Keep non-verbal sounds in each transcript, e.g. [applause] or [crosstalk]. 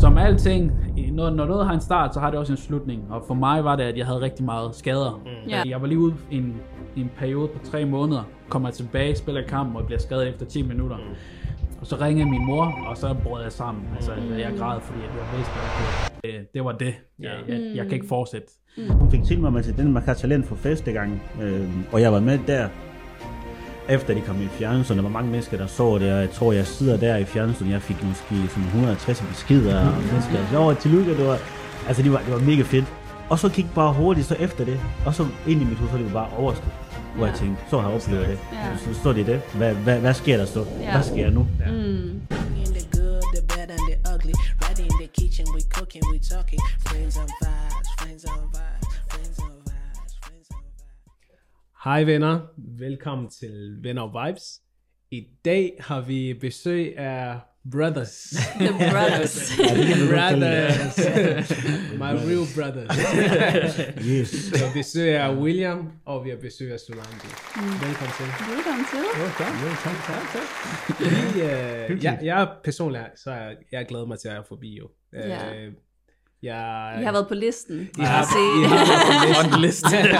som alting, når, når noget har en start, så har det også en slutning. Og for mig var det, at jeg havde rigtig meget skader. Mm. Ja. Jeg var lige ude i en, en periode på tre måneder, kommer tilbage, spiller kampen og bliver skadet efter 10 minutter. Mm. Og så ringede min mor, og så brød jeg sammen. Altså, jeg græd, fordi jeg vidste, at det, det var det. Jeg, jeg, jeg kan ikke fortsætte. Hun fik tilmeldt mig til Danmark har talent for første gang, øh, og jeg var med der, efter de kom i fjernsyn. Der var mange mennesker, der så det, og jeg tror, jeg sidder der i fjernsyn, jeg fik måske sådan 160 beskeder, og mennesker, så var tillykke, det var, altså det var, det var mega fedt. Og så gik bare hurtigt så efter det, og så ind i mit hoved, så det var bare overstået. Hvor jeg tænkte, så har jeg oplevet det. Ja. Så, så det det. Hvad, hvad, hvad sker der så? Ja. Hvad sker nu? Mm. In the good, the bad, and the ugly. Right in the kitchen, we cooking, we talking. Friends on vibes, friends on vibes, Hej venner, velkommen til Venner og Vibes. I dag har vi besøg af Brothers. The [laughs] Brothers. brothers. [laughs] My real brothers. Yes. Vi har besøg af William, og vi har besøg af Solange. Velkommen til. Velkommen til. Vi, øh, jeg, jeg personligt, så er jeg glad mig til at være forbi jo. Øh, Ja. jeg, har været på [laughs] listen. Kan har, jeg har været på listen. jeg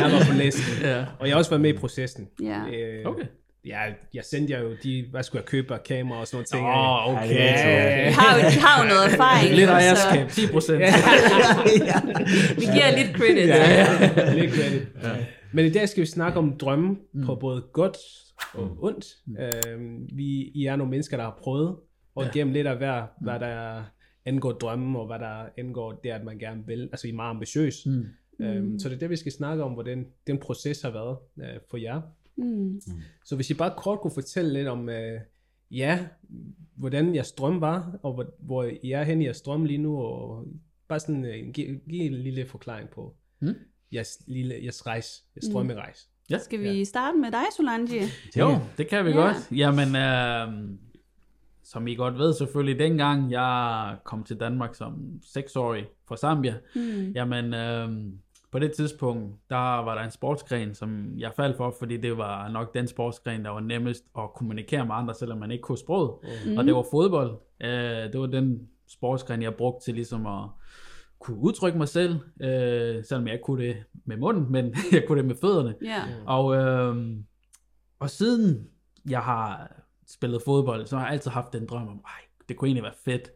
har været på listen. Ja. Og jeg har også været med i processen. Ja. Øh, Okay. Ja, jeg sendte jer jo de, hvad skulle jeg købe af kamera og sådan nogle ting. Åh, oh, okay. I har, jo, I har jo noget erfaring. Lidt ejerskab, 10 procent. [laughs] Vi giver lidt credit. Ja, ja. [laughs] Lidt credit. Ja. Men i dag skal vi snakke om drømme mm. på både godt og ondt. Mm. Øhm, vi I er nogle mennesker, der har prøvet og ja. gennem lidt af hver, hvad der angår drømme, og hvad der angår det, at man gerne vil. Altså, I er meget ambitiøs. Mm. Øhm, så det er det, vi skal snakke om, hvordan den proces har været øh, for jer. Mm. Så hvis I bare kort kunne fortælle lidt om, øh, ja, hvordan jeres drøm var, og hvor, hvor I er hen i jeres drøm lige nu, og bare sådan øh, give, give en lille forklaring på Mm. jeres, lille, jeres rejse, jeres drømmerejse. Ja. Skal vi starte med dig, Solange? Jo, det kan vi Ja. ja. godt. Jamen, øh, som I godt ved selvfølgelig, dengang jeg kom til Danmark som seksårig fra Zambia, Mm. jamen øh, på det tidspunkt, der var der en sportsgren, som jeg faldt for, fordi det var nok den sportsgren, der var nemmest at kommunikere med andre, selvom man ikke kunne sproget. Mm. Og det var fodbold. Øh, det var den sportsgren, jeg brugte til ligesom at kunne udtrykke mig selv, øh, selvom jeg ikke kunne det med munden, men [laughs] jeg kunne det med fødderne. Ja. Og, øh, og siden jeg har spillet fodbold, så har jeg altid haft den drøm om, ej, det kunne egentlig være fedt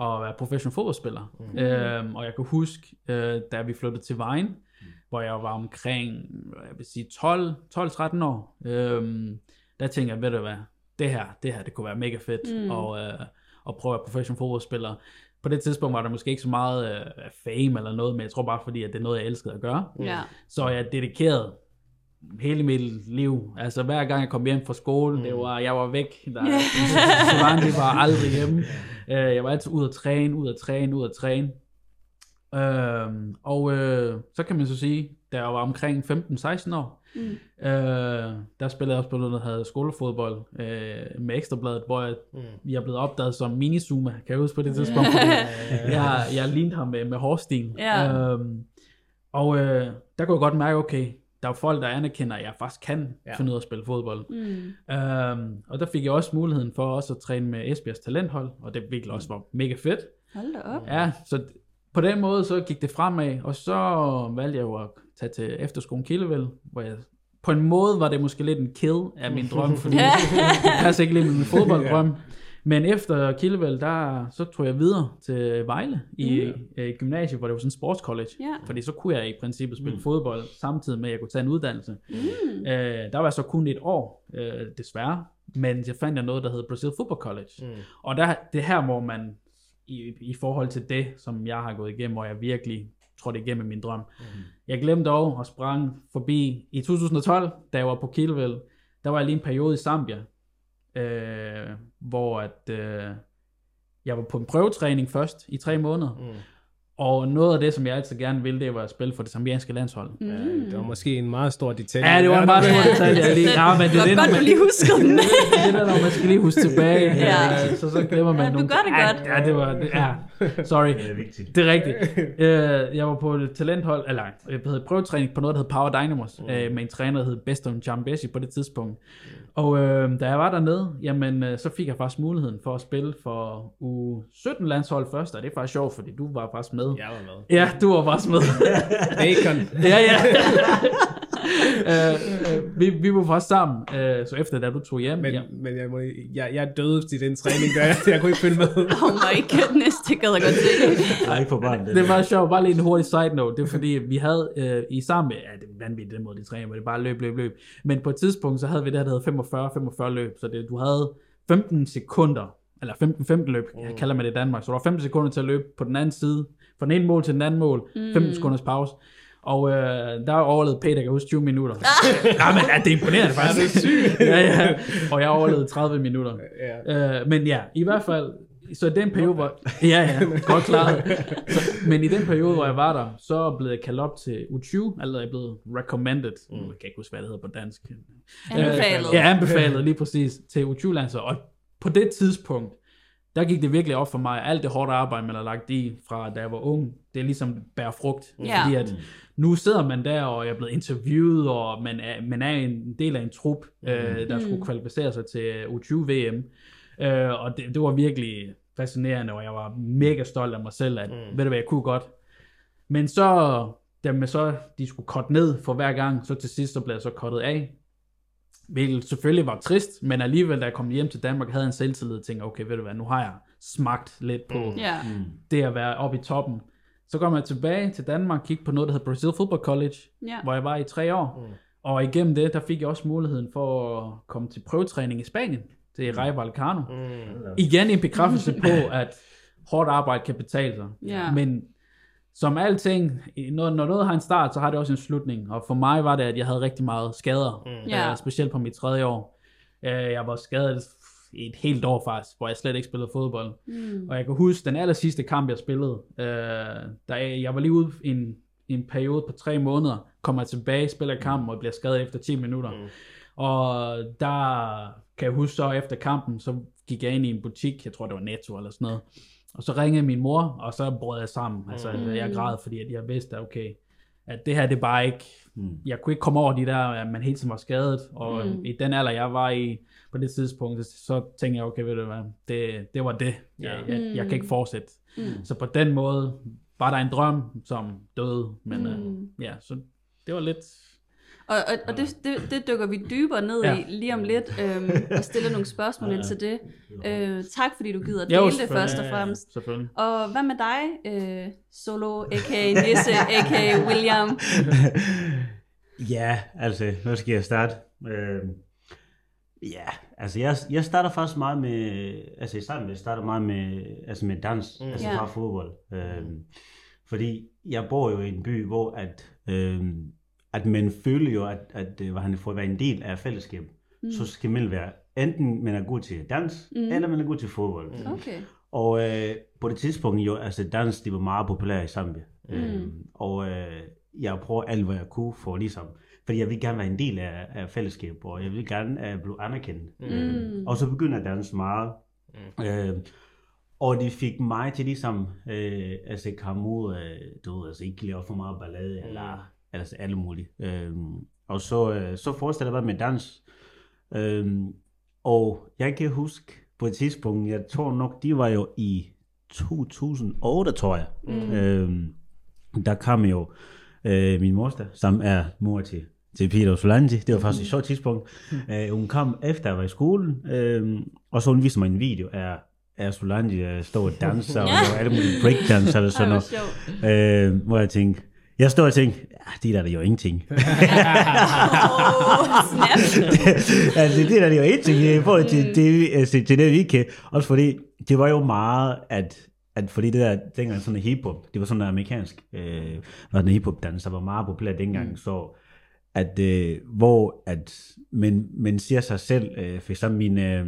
at være professionel fodboldspiller. Mm. Øh, og jeg kan huske, øh, da vi flyttede til Vejen, mm. hvor jeg var omkring, jeg vil sige 12 12-13 år, øh, der tænkte jeg, ved du hvad, det her, det her, det kunne være mega fedt, mm. og, øh, at prøve at være professionel fodboldspiller. På det tidspunkt var der måske ikke så meget øh, fame eller noget, men jeg tror bare fordi, at det er noget, jeg elskede at gøre. Ja. Så jeg dedikerede hele mit liv. Altså hver gang jeg kom hjem fra skole, mm. det var, jeg var væk. Der, så langt [laughs] det var aldrig hjemme. Uh, jeg var altid ude at træne, ud at træne, ud at træne. Uh, og uh, så kan man så sige, da jeg var omkring 15-16 år, Mm. uh, der spillede jeg også på noget, der hedder skolefodbold uh, med Ekstrabladet, hvor jeg, mm. jeg blevet opdaget som mini-zoomer, kan jeg huske på det tidspunkt, fordi [laughs] jeg, jeg lignede ham med, med hårstil. Ja. Øhm, og øh, der kunne jeg godt mærke, okay, der er folk, der anerkender, at jeg faktisk kan Ja. finde ud af at spille fodbold. Mm. Øhm, og der fik jeg også muligheden for også at træne med Esbjergs talenthold, og det virkelig også var mega fedt. Hold da op. Ja, så på den måde så gik det fremad, og så valgte jeg jo at tage til efterskolen Kildevæld, hvor jeg på en måde var det måske lidt en kill af min drøm, fordi det passer ikke lige med min fodbolddrøm. [laughs] Men efter Kildevæld, der så tog jeg videre til Vejle i mm. gymnasiet, hvor det var sådan en sportscollege. Ja. Fordi så kunne jeg i princippet spille mm. fodbold, samtidig med at jeg kunne tage en uddannelse. Mm. Øh, der var så kun et år, øh, desværre. Men jeg fandt jeg noget, der hed Brazil Football College. Mm. Og der, det er her, hvor man i, i forhold til det, som jeg har gået igennem, hvor jeg virkelig trådte igennem min drøm. Mm. Jeg glemte dog og sprang forbi i 2012, da jeg var på Kildevæld. Der var jeg lige en periode i Zambia, øh, hvor at, øh, jeg var på en prøvetræning først i tre måneder. Mm. Og noget af det, som jeg altid gerne ville, det var at spille for det zambianske landshold. Mm. Det var måske en meget stor detalje. Ja, det var en meget stor detalje. Jeg lige, [laughs] ja, men det er det, godt, man, du lige huskede den. [laughs] det er det, når man skal lige huske tilbage. Ja. ja. Så, så glemmer man Ja, du nogle gør det ja, godt. Ja, det var, det, ja, sorry. Det er vigtigt. Det er rigtigt. [laughs] Øh, jeg var på et talenthold, eller jeg havde prøvetræning på noget, der hed Power Dynamos, mm. øh, med en træner, der hed Beston Chambesi på det tidspunkt. Og øh, da jeg var dernede, jamen, øh, så fik jeg faktisk muligheden for at spille for U17-landshold først, og det er faktisk sjovt, fordi du var faktisk med. Jeg var med. Ja, du var faktisk med. [laughs] Bacon. ja, ja. [laughs] øh, øh, vi, vi var faktisk sammen, øh, så efter da du tog hjem. Men, ja. men jeg, må, jeg, jeg døde til den træning, der jeg, jeg kunne ikke følge med. [laughs] Oh my goodness, det gad jeg godt se. Nej, ikke for barn. Det, Det var sjovt, bare lige en hurtig side note, det er fordi, vi havde øh, i sammen, ja, det er vanvittigt den måde, de træner, hvor det bare løb, løb, løb. Men på et tidspunkt, så havde vi det her, der hed 45-45 løb, så det, du havde 15 sekunder, eller 15-15 løb, jeg kalder man det i Danmark, så du har 15 sekunder til at løbe på den anden side, fra den ene mål til den anden mål, 15 sekunders pause. Og øh, der overlevede Peter, kan jeg huske, 20 minutter. [laughs] ja, men ja, det er imponerende faktisk. det er sygt. ja, ja. Og jeg overlevede 30 minutter. Ja. Øh, men ja, i hvert fald, så i den periode, hvor... Ja, ja, godt klaret. Så, men i den periode, hvor jeg var der, så blev jeg kaldt op til U20, eller jeg blevet recommended, mm. jeg kan ikke huske, hvad det hedder på dansk. Anbefalet. Øh, ja, anbefalet lige præcis til U20-landshold. Og på det tidspunkt, der gik det virkelig op for mig, alt det hårde arbejde, man har lagt i fra da jeg var ung, det er ligesom bærer frugt. Ja. Fordi at nu sidder man der, og jeg er blevet interviewet, og man er, man er en del af en trup, øh, der skulle kvalificere sig til U20-VM. Øh, og det, det var virkelig fascinerende, og jeg var mega stolt af mig selv, at mm. ved du hvad, jeg kunne godt. Men så, da man så, de skulle korte ned for hver gang, så til sidst så blev jeg så kortet af. Hvilket selvfølgelig var trist, men alligevel, da jeg kom hjem til Danmark, havde jeg en selvtillid og tænkte, okay, ved du hvad, nu har jeg smagt lidt på mm. Ja. det at være oppe i toppen. Så kom jeg tilbage til Danmark, kiggede på noget, der hedder Brazil Football College, Ja. hvor jeg var i tre år. Mm. Og igennem det, der fik jeg også muligheden for at komme til prøvetræning i Spanien, til Rayo Vallecano. Mm. Igen en bekræftelse på, at hårdt arbejde kan betale sig. Ja. Men som alting, når, når noget har en start, så har det også en slutning. Og for mig var det, at jeg havde rigtig meget skader, mm. Ja. øh, specielt på mit tredje år. Øh, jeg var skadet i et helt år faktisk, hvor jeg slet ikke spillede fodbold. Mm. Og jeg kan huske den aller sidste kamp, jeg spillede, øh, da jeg, var lige ude i en, en periode på tre måneder, kommer jeg tilbage, spiller kampen og bliver skadet efter 10 minutter. Mm. Og der kan jeg huske så efter kampen, så gik jeg ind i en butik, jeg tror det var Netto eller sådan noget, og så ringede min mor, og så brød jeg sammen. Altså, Mm. jeg græd, fordi at jeg vidste, at okay, at det her, det er bare ikke, Mm. jeg kunne ikke komme over de der, at man hele tiden var skadet, og Mm. i den alder, jeg var i på det tidspunkt, så tænkte jeg, okay, ved du hvad, det, det var det. Jeg, jeg, jeg kan ikke fortsætte. Mm. Så på den måde var der en drøm, som døde, men Mm. øh, ja, så det var lidt, Og, og, og det, det, det dykker vi dybere ned Ja. i lige om lidt, øhm, og stiller nogle spørgsmål ind til det. Øh, tak fordi du gider Jo, dele det først og fremmest. selvfølgelig. Og hvad med dig, øh, Solo, a.k.a. Nisse, a.k.a. William? [laughs] Ja, altså, nu skal jeg starte. Øh, ja, altså, jeg, jeg starter faktisk meget med, altså i starten, jeg starter meget med, altså med dans, mm. altså Ja. fra fodbold. Øh, fordi jeg bor jo i en by, hvor at, øh, at man føler jo, at, at øh, hvad han at være en del af fællesskabet, mm. så skal man være, enten man er god til dans, mm. eller man er god til fodbold. Mm. Okay. Og øh, på det tidspunkt jo, altså dans, det var meget populært i Zambia. Mm. Øh, og øh, jeg prøver alt, hvad jeg kunne for ligesom, fordi jeg vil gerne være en del af, af fællesskabet, og jeg vil gerne øh, blive anerkendt. Mm. Øh, og så begynder jeg at danse meget. Mm. Øh, og det fik mig til ligesom, øh, altså komme ud, øh, du ved, altså ikke lave for meget ballade, mm. eller altså alle mulige. Øh, og så, øh, så forestiller jeg mig med dans. Øh, og jeg kan huske på et tidspunkt, jeg tror nok, de var jo i 2008, tror jeg. Mm. Øh, der kom jo øh, min moster, som er mor til, til Peter Solange. Det var faktisk et sjovt tidspunkt. Øh, hun kom efter jeg var i skolen, øh, og så hun viste mig en video af, af Solange øh, stå og danse, og alle mulige breakdance eller sådan noget. Øh, hvor jeg tænkte, jeg stod og tænkte, ja, det der er jo ingenting. [laughs] Oh, [laughs] altså, det der er jo ingenting i forhold til, det, altså, til det, vi kan. Også fordi, det var jo meget, at, at fordi det der, dengang sådan en hiphop, det var sådan en amerikansk, øh, var den hiphop dans, der var meget populær dengang, mm. så at, øh, hvor at man, man siger sig selv, øh, for eksempel min, øh,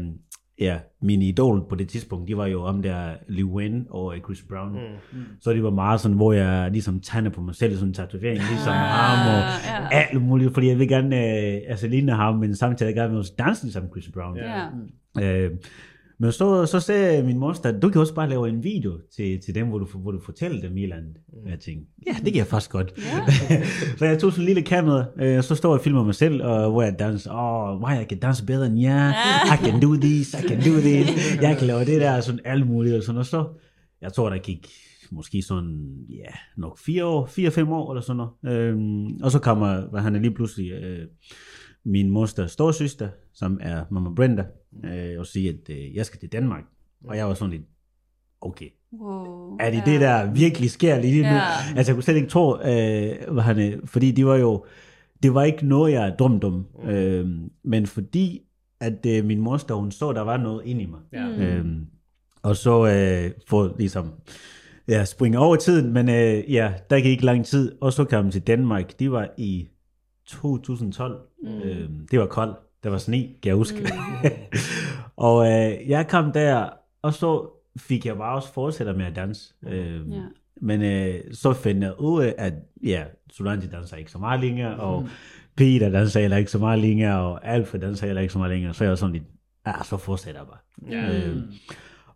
ja, mine idol på det tidspunkt, de var jo om der Lil Wayne og Chris Brown. Mm. Så det var meget sådan, hvor jeg ligesom tegner på mig selv, sådan en tatovering, ligesom ham og ja. alt muligt, fordi jeg vil gerne øh, altså, ligne ham, men samtidig vil jeg gerne også danse ligesom Chris Brown. Ja. Øh, men så, så sagde min moster, du kan også bare lave en video til, til dem, hvor du, hvor du fortæller dem i landet. Og jeg tænkte, ja, det kan jeg faktisk godt. Ja. [laughs] så jeg tog sådan en lille kamera, øh, så står jeg og filmer mig selv, og hvor jeg danser, åh, oh, jeg kan danse bedre end jer, I can do this, I can do this, jeg kan lave det der, sådan alt muligt, og sådan, og så, jeg tror, der gik måske sådan, ja, nok fire år, fire-fem år, eller sådan noget. Øhm, og så kommer, hvad han er lige pludselig, øh, min mosters storsøster, som er Mama Brenda, øh, og siger, at øh, jeg skal til Danmark. Og jeg var sådan lidt, okay, Wow. er det det, der virkelig sker lige nu? Ja. Altså, jeg kunne slet ikke tro, øh, hvad han, øh, fordi de var jo, det var ikke noget, jeg drømte om, øh, men fordi, at øh, min moster, hun så, der var noget inde i mig. Ja. Mm. Øhm, og så øh, få ligesom, ja, springe over tiden, men øh, ja, der gik ikke lang tid, og så kom jeg til Danmark, de var i 2012, mm. øhm, det var koldt, der var sne, kan jeg huske. Mm. [laughs] og øh, jeg kom der, og så fik jeg bare også fortsætte med at danse. Øhm, Ja. Men øh, så fandt jeg ud af, at ja, Solange danser ikke så meget længere, og Peter danser heller ikke så meget længere, og Alfred danser heller ikke så meget længere, så jeg var sådan lidt, ja, så fortsætter jeg bare. Ja. Øhm,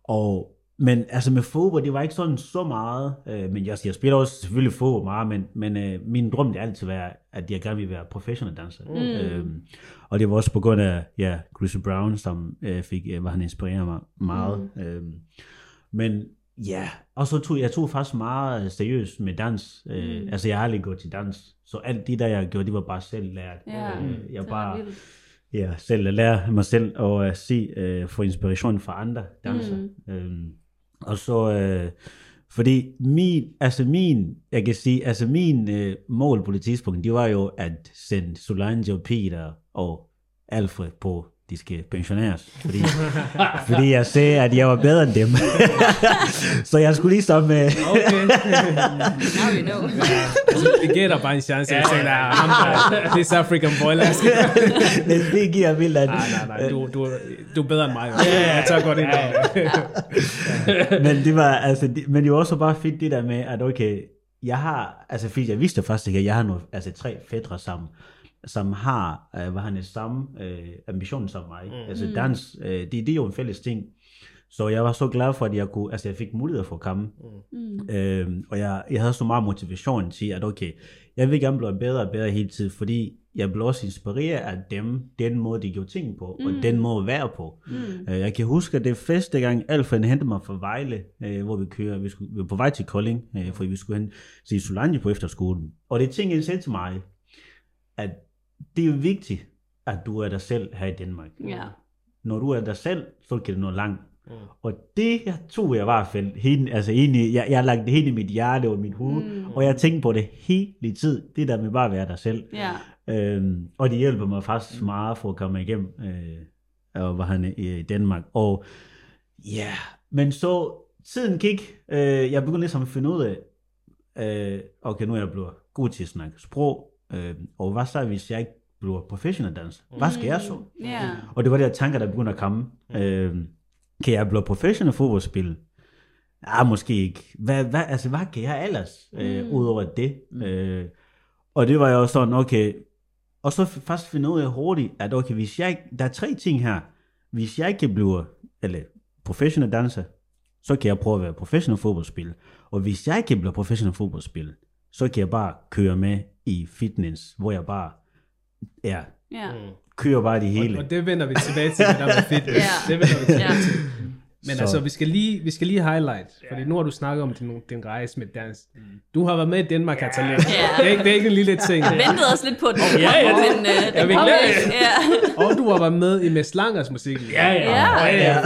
og, men altså med fodbold, det var ikke sådan så meget, øh, men jeg, jeg spiller også selvfølgelig fodbold meget, men, men øh, min drøm det har altid været, at jeg gerne vil være professionel danser. Mm. Øhm, og det var også på grund af ja, Chris Brown, som øh, fik, øh, var han inspireret mig meget. Mm. Øhm, men ja, og så tog jeg tog faktisk meget seriøst med dans. Øh, Mm. Altså jeg har aldrig gået til dans, så alt det der jeg gjorde, det var bare selv lært. Ja, øh, jeg er bare ja, selv lære mig selv at uh, se, uh, få inspiration fra andre danser. Mm. Øhm, og så, øh, fordi min, altså min, jeg kan sige, altså min øh, mål på det tidspunkt, det var jo at sende Solange og Peter og Alfred på, de skal pensioneres, fordi, [laughs] fordi jeg sagde, at jeg var bedre end dem. [laughs] så jeg skulle ligesom, øh, Okay. [laughs] Now you know. altså, det giver dig bare en chance. Jeg tænker, nej, ham der, det er African boy. Lad os det, det giver vildt, at, Nej, nej, nej. Du, du, du er bedre end mig. Ja, ja, jeg tager godt ind men det var, altså, det, men det var også bare fedt det der med, at okay, jeg har, altså fordi jeg vidste faktisk ikke, at jeg har nogle, altså tre fædre sammen, som har, øh, hvad han er samme øh, ambition som mig. Mm. Altså dans, øh, det, det er jo en fælles ting. Så jeg var så glad for, at jeg kunne, altså jeg fik mulighed for at komme. Mm. Øhm, og jeg, jeg havde så meget motivation til, at okay, jeg vil gerne blive bedre og bedre hele tiden, fordi jeg blev også inspireret af dem, den måde, de gjorde ting på, mm. og den måde at være på. Mm. Øh, Jeg kan huske, at det første gang, Alfred hentede mig fra Vejle, øh, hvor vi kører, vi, skulle, vi var på vej til Kolding, øh, fordi vi skulle hen se Solange på efterskolen. Og det ting, han sagde til mig, at det er vigtigt, at du er dig selv her i Danmark. Ja. Når du er dig selv, så kan det nå langt. Mm. Og det her tog jeg i hvert fald, helt, altså egentlig, jeg, jeg har lagt det helt i mit hjerte og mit hoved, mm. og jeg tænkte på det hele tiden, det der med bare at være dig selv. Ja. Øhm, og det hjælper mig faktisk meget for at komme igennem, øh, og var han i Danmark. Og ja, yeah. men så tiden gik, øh, jeg begyndte ligesom at finde ud af, øh, okay, nu er jeg blevet god til at snakke sprog, øh, og hvad så, hvis jeg ikke bliver professionel danser? Hvad skal jeg så? Ja. Og det var de her tanker, der begyndte at komme. Øh, kan jeg blive professionel fodboldspiller? Ja, måske ikke. Hvad, hvad, altså, hvad kan jeg ellers, øh, Mm. udover det? Øh, og det var jo sådan, okay, og så først finde ud af hurtigt, at okay, hvis jeg, der er tre ting her. Hvis jeg ikke bliver, eller professionel danser, så kan jeg prøve at være professionel fodboldspiller. Og hvis jeg ikke bliver professionel fodboldspiller, så kan jeg bare køre med i fitness, hvor jeg bare ja, Ja. kører bare det hele. Og, og det vender vi tilbage til, det der med fitness. [laughs] Ja. Det vender vi tilbage Ja. til. Men Så- altså, vi skal lige, vi skal lige highlight, fordi nu har du snakket om din, din rejse med dans. Du har været med i Danmark har talent. Ja. Det, er ikke, det er ikke en lille ting. Jeg ventede også lidt på den. Ja, ja, det- men, Jeg den kom ikke. Ja. Og du har været med i Mads Langers musik. Ja, ja. Ja. ja, ja.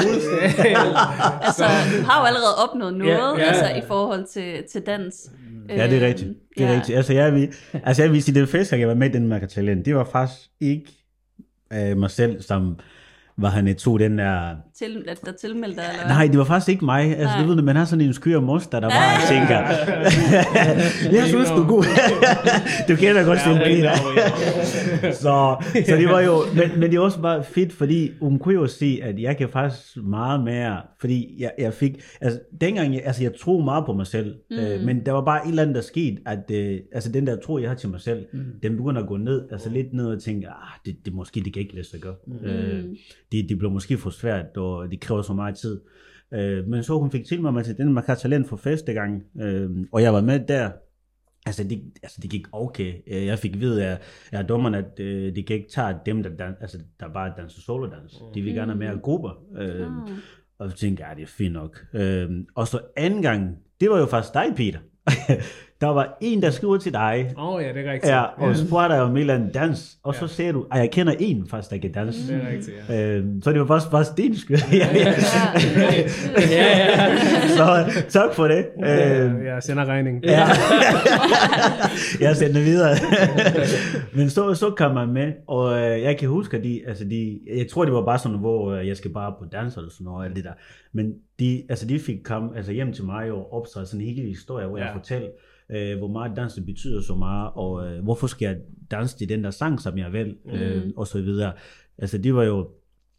Altså, du har jo allerede opnået noget, Ja, ja. altså i forhold til, til dans. Ja, det er rigtigt. Det er ja. rigtigt. Altså, jeg vil, altså, jeg vil sige, det første gang, jeg var med i Danmark Talent, det var faktisk ikke øh, mig selv, som var han tog den der til, at der tilmeldte dig? Eller? Nej, det var faktisk ikke mig. Altså, Nej. du ved, man har sådan en skyr moster, der bare tænker, [laughs] jeg synes, du er god. [laughs] du kender godt Selina. ja. [laughs] så, så det var jo, men, men det er også bare fedt, fordi hun kunne jo se, at jeg kan faktisk meget mere, fordi jeg, jeg fik, altså dengang, jeg, altså jeg troede meget på mig selv, mm. øh, men der var bare et eller andet, der skete, at øh, altså den der tro, jeg har til mig selv, mm. den begynder at gå ned, altså lidt ned og tænke, ah, det, det måske, det kan ikke lade sig gøre. Mm. Øh, det, det bliver måske for svært, og det kræver så meget tid. Øh, men så hun fik til mig til den Markar Talent for første gang, øh, og jeg var med der, Altså det, altså det gik okay. Øh, Jeg fik at vide af, af dommeren, at øh, de kan ikke tage dem, der, dan, altså, der bare danser solodans. De vil gerne have mere grupper. Øh, Ah. Og så tænkte jeg, ja, det er fint nok. Øh, og så anden gang, det var jo faktisk dig, Peter. [laughs] der var en, der skrev til dig, Åh oh, ja, det er rigtigt. ja, og spurgte dig om et eller andet dans, og så Ja. sagde du, at jeg kender en faktisk, der kan danse. Det er rigtigt, ja. Øh, så det var faktisk, faktisk din skyld. ja, ja. [laughs] ja, ja. Så tak for det. Øh, ja. Jeg sender regning. Ja. [laughs] jeg sender videre. [laughs] Men så, så kom man med, og øh, jeg kan huske, at de, altså de, jeg tror, det var bare sådan, hvor øh, jeg skal bare på dans eller sådan noget, og alt det der. Men de, altså de fik kom altså hjem til mig og opstræde sådan en hel historie, hvor ja. jeg Ja. fortalte, øh, hvor meget dansen betyder så meget, og øh, hvorfor skal jeg danse til den der sang, som jeg vil, øh, og så videre. Altså det var jo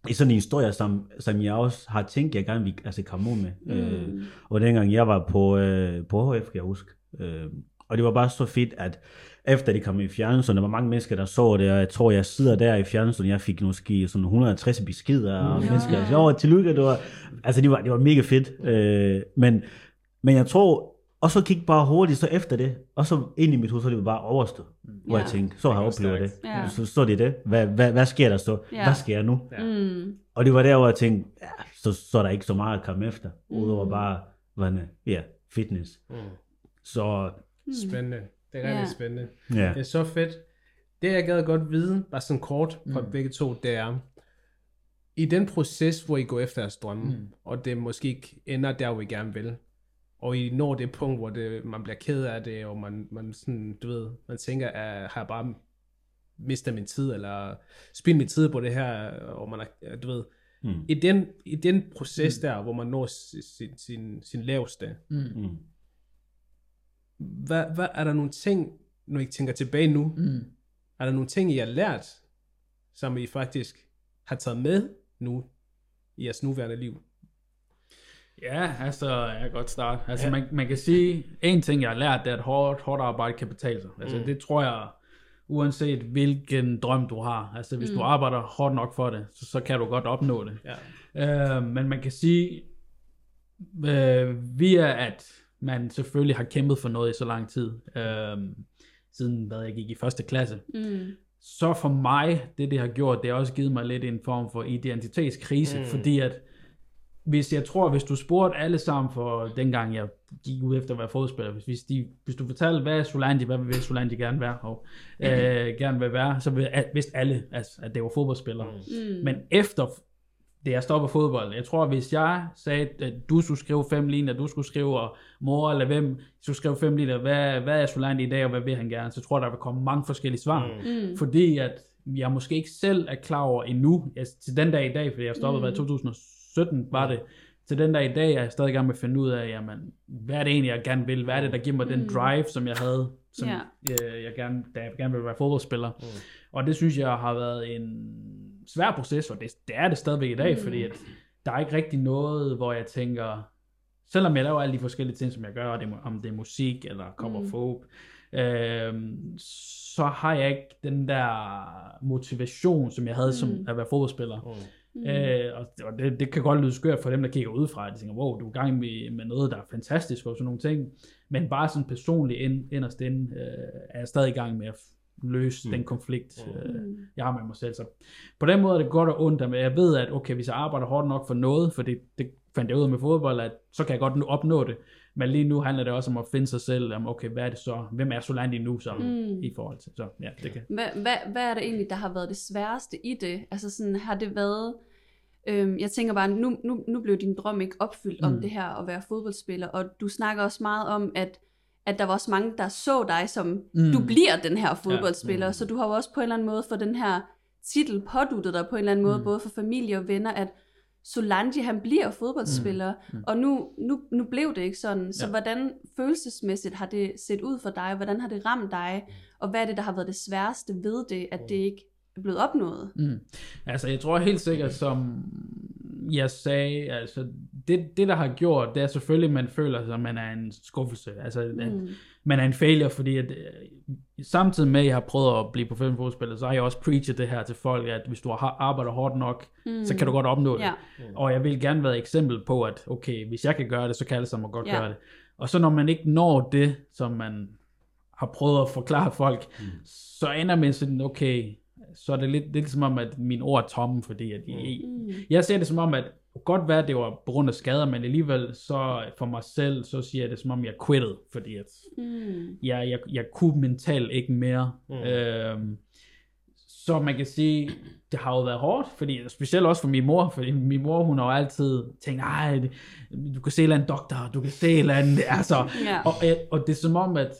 i sådan en historie, som, som jeg også har tænkt, jeg gerne vil altså, komme ud med. Mm. Øh, og dengang jeg var på, øh, på HF, kan jeg huske. Øh, og det var bare så fedt, at efter det kom i fjernsynet, der var mange mennesker, der så det, og jeg tror, jeg sidder der i fjernsynet, jeg fik måske sådan 160 beskeder, og mennesker, der sagde, åh, tillykke, det var, altså det var, det var mega fedt. Øh, men, men jeg tror, og så gik bare hurtigt så efter det, og så ind i mit hoved, så det var bare overstået. Hvor Ja. jeg tænkte, så har jeg oplevet det. Ja. Så, så er det det. Hvad, hvad, hvad sker der så? Ja. Hvad sker jeg nu? Ja. Mm. Og det var der, hvor jeg tænkte, ja, så, så er der ikke så meget at komme efter, udover bare, hvad det, ja, fitness. Mm. Så, Spændende. Det er rigtig Ja. spændende. ja. Det er så fedt. Det jeg gad godt vide, bare sådan kort fra Mm. begge to, det er, i den proces, hvor I går efter jeres drømme, Mm. mm. og det måske ikke ender der, hvor I gerne vil, og I når det punkt, hvor det, man bliver ked af det, og man, man sådan, du ved, man tænker, at har jeg bare mistet min tid, eller spildt min tid på det her, og man er, du ved, Mm. i den, i den proces der, hvor man når sin, sin, sin, sin laveste, Mm. Mm. hvad, hvad er der nogle ting, når I tænker tilbage nu, Mm. er der nogle ting, I har lært, som I faktisk har taget med nu i jeres nuværende liv? Ja, altså, jeg kan godt starte. Altså, Ja. man, man kan sige, en ting, jeg har lært, det er, at hårdt, hårdt arbejde kan betale sig. Altså, Mm. det tror jeg, uanset hvilken drøm du har. Altså, hvis mm. du arbejder hårdt nok for det, så, så kan du godt opnå det. Ja. Øh, men man kan sige, øh, via at man selvfølgelig har kæmpet for noget i så lang tid, øh, siden hvad jeg gik i første klasse, Mm. så for mig, det det har gjort, det har også givet mig lidt en form for identitetskrise, mm. fordi at hvis jeg tror, hvis du spurgte alle sammen for dengang jeg gik ud efter at være fodspiller, hvis, hvis, de, hvis du fortalte, hvad er Solandi, hvad vil Solandi gerne være, og øh, gerne vil være, så vil, at, vidste alle, altså, at det var fodboldspiller. Mm. Mm. Men efter det jeg stopper fodbold, jeg tror, hvis jeg sagde, at du skulle skrive fem linjer, du skulle skrive, og mor eller hvem skulle skrive fem linjer, hvad, hvad er Solandi i dag, og hvad vil han gerne, så tror jeg, der vil komme mange forskellige svar. Mm. Mm. Fordi at jeg måske ikke selv er klar over endnu, altså, til den dag i dag, fordi jeg stoppede mm. i 2017, var det, til den dag i dag er jeg stadig i gang med at finde ud af, jamen, hvad er det egentlig, jeg gerne vil? Hvad er det, der giver mig den drive, som jeg havde, som Ja. øh, jeg gerne, da jeg gerne ville være fodboldspiller. Mm. Og det synes jeg har været en svær proces, og det, det er det stadigvæk i dag, mm. fordi at der er ikke rigtig noget, hvor jeg tænker, selvom jeg laver alle de forskellige ting, som jeg gør, det, er- om det er musik eller cover mm. folk, øhm, så har jeg ikke den der motivation, som jeg havde mm. som at være fodboldspiller. Mm. Øh, og og det, det kan godt lyde skørt for dem, der kigger udefra, de tænker, wow, du er i gang med, med noget, der er fantastisk, og sådan nogle ting. Men bare sådan personligt ind, inderst inde, øh, er jeg stadig i gang med at løse mm. den konflikt, øh, jeg har med mig selv. Så på den måde er det godt og ondt, men jeg ved, at okay, hvis jeg arbejder hårdt nok for noget, for det, det fandt jeg ud af med fodbold, at så kan jeg godt opnå det. Men lige nu handler det også om at finde sig selv, om okay, hvad er det så? Hvem er Solandi nu så? Mm. I forhold til, så ja, det kan. Hvad, hvad, hvad er det egentlig, der har været det sværeste i det? Altså sådan, har det været... Øhm, jeg tænker bare, nu, nu, nu blev din drøm ikke opfyldt mm. om det her at være fodboldspiller, og du snakker også meget om, at, at der var også mange, der så dig som, mm. du bliver den her fodboldspiller, ja. mm. så du har jo også på en eller anden måde fået den her titel påduttet dig på en eller anden måde, mm. både for familie og venner, at Solange, han bliver fodboldspiller, mm. og nu, nu, nu blev det ikke sådan. Så Ja. hvordan følelsesmæssigt har det set ud for dig? Hvordan har det ramt dig? Og hvad er det, der har været det sværeste ved det, at det ikke er blevet opnået? Mm. Altså, jeg tror helt sikkert, som jeg sagde, altså, det, det der har gjort, det er selvfølgelig, at man føler sig, at man er en skuffelse. Altså, at Mm. man er en failure, fordi at, øh, samtidig med, at jeg har prøvet at blive professionel fodboldspiller, så har jeg også preachet det her til folk, at hvis du har arbejder hårdt nok, mm. så kan du godt opnå det. Ja. Og jeg vil gerne være et eksempel på, at okay, hvis jeg kan gøre det, så kan alle sammen godt Ja. gøre det. Og så når man ikke når det, som man har prøvet at forklare folk, mm. så ender man sådan, okay, så er det lidt, lidt som om, at mine ord er tomme, fordi at jeg, Mm. jeg ser det som om, at godt være, at det var på grund af skader, men alligevel så for mig selv, så siger jeg det som om, jeg quitted, fordi at Mm. jeg, jeg, jeg kunne mentalt ikke mere. Mm. Øhm, så man kan sige, det har jo været hårdt, fordi specielt også for min mor, fordi min mor, hun har jo altid tænkt, nej, du kan se en eller anden doktor, du kan se en eller anden, altså, Ja. og, og det er som om, at